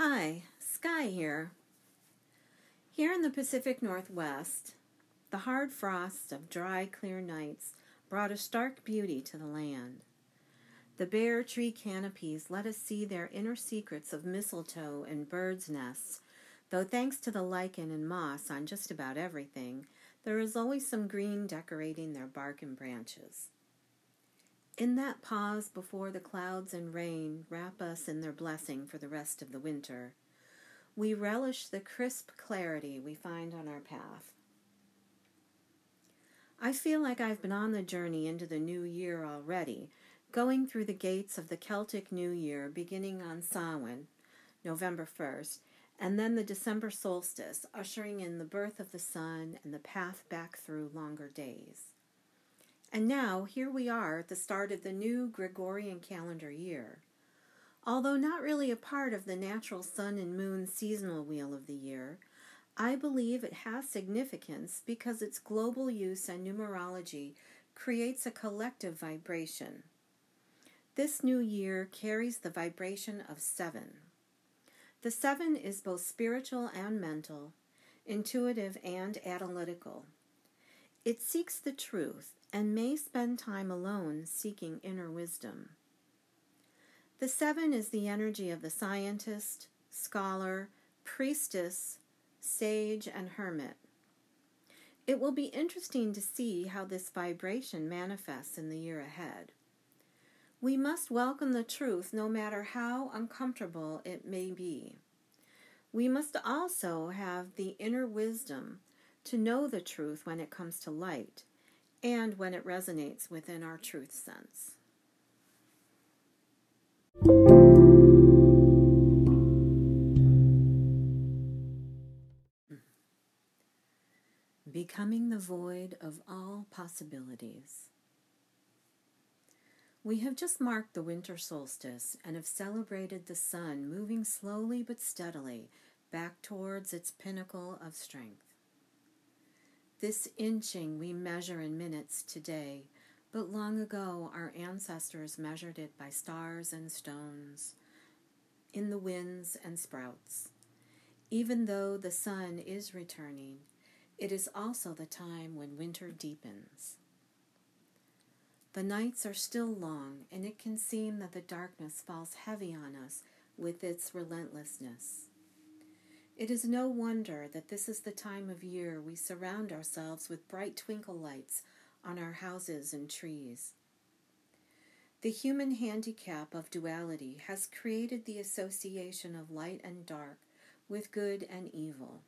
Hi, Sky here. Here in the Pacific Northwest, the hard frost of dry, clear nights brought a stark beauty to the land. The bare tree canopies let us see their inner secrets of mistletoe and birds' nests, though thanks to the lichen and moss on just about everything, there is always some green decorating their bark and branches. In that pause before the clouds and rain wrap us in their blessing for the rest of the winter, we relish the crisp clarity we find on our path. I feel like I've been on the journey into the new year already, going through the gates of the Celtic New Year beginning on Samhain, November 1st, and then the December solstice, ushering in the birth of the sun and the path back through longer days. And now, here we are at the start of the new Gregorian calendar year. Although not really a part of the natural sun and moon seasonal wheel of the year, I believe it has significance because its global use and numerology creates a collective vibration. This new year carries the vibration of seven. The seven is both spiritual and mental, intuitive and analytical. It seeks the truth and may spend time alone seeking inner wisdom. The seven is the energy of the scientist, scholar, priestess, sage, and hermit. It will be interesting to see how this vibration manifests in the year ahead. We must welcome the truth no matter how uncomfortable it may be. We must also have the inner wisdom to know the truth when it comes to light and when it resonates within our truth sense. Mm-hmm. Becoming the void of all possibilities. We have just marked the winter solstice and have celebrated the sun moving slowly but steadily back towards its pinnacle of strength. This inching we measure in minutes today, but long ago our ancestors measured it by stars and stones, in the winds and sprouts. Even though the sun is returning, it is also the time when winter deepens. The nights are still long, and it can seem that the darkness falls heavy on us with its relentlessness. It is no wonder that this is the time of year we surround ourselves with bright twinkle lights on our houses and trees. The human handicap of duality has created the association of light and dark with good and evil.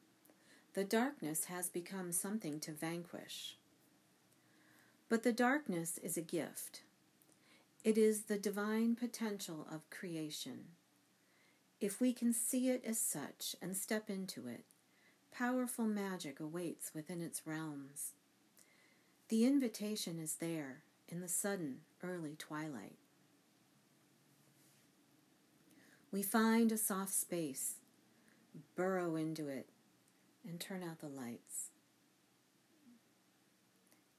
The darkness has become something to vanquish. But the darkness is a gift. It is the divine potential of creation. If we can see it as such and step into it, powerful magic awaits within its realms. The invitation is there in the sudden early twilight. We find a soft space, burrow into it, and turn out the lights.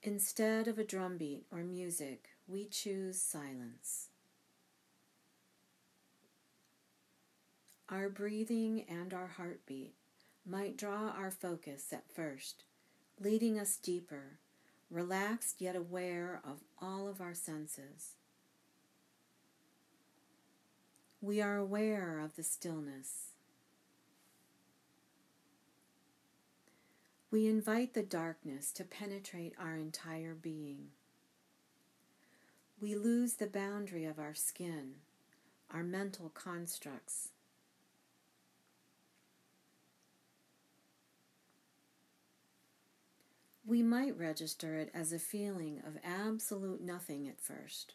Instead of a drumbeat or music, we choose silence. Our breathing and our heartbeat might draw our focus at first, leading us deeper, relaxed yet aware of all of our senses. We are aware of the stillness. We invite the darkness to penetrate our entire being. We lose the boundary of our skin, our mental constructs, We might register it as a feeling of absolute nothing at first,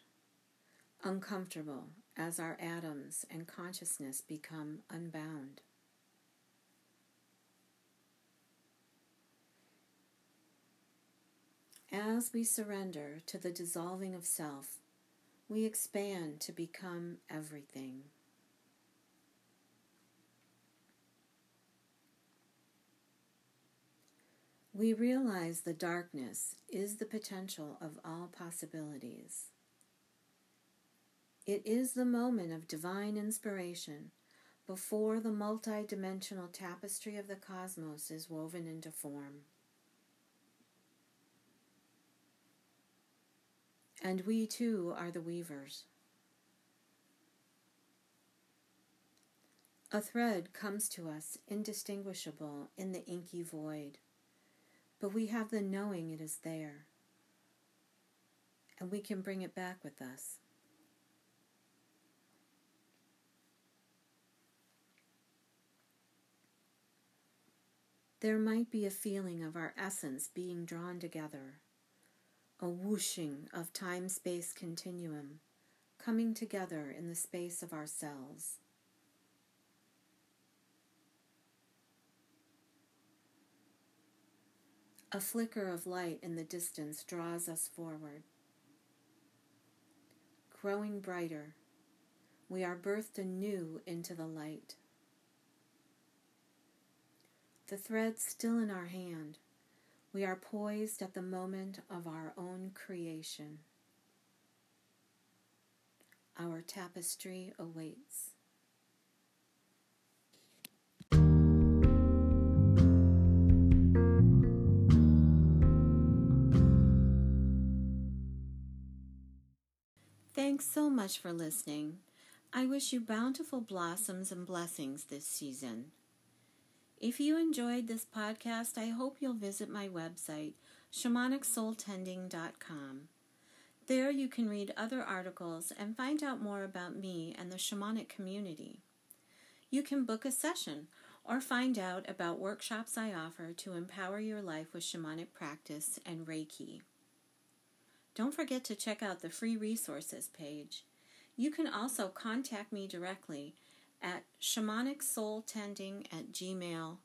uncomfortable as our atoms and consciousness become unbound. As we surrender to the dissolving of self, we expand to become everything. We realize the darkness is the potential of all possibilities. It is the moment of divine inspiration, before the multi-dimensional tapestry of the cosmos is woven into form. And we too are the weavers. A thread comes to us indistinguishable in the inky void, but we have the knowing it is there, and we can bring it back with us. There might be a feeling of our essence being drawn together, a whooshing of time space continuum coming together in the space of ourselves. A flicker of light in the distance draws us forward. Growing brighter, we are birthed anew into the light. The thread still in our hand, we are poised at the moment of our own creation. Our tapestry awaits. Thanks so much for listening. I wish you bountiful blossoms and blessings this season. If you enjoyed this podcast, I hope you'll visit my website, shamanicsoultending.com. There you can read other articles and find out more about me and the shamanic community. You can book a session or find out about workshops I offer to empower your life with shamanic practice and Reiki. Don't forget to check out the free resources page. You can also contact me directly at shamanicsoultending at gmail.com.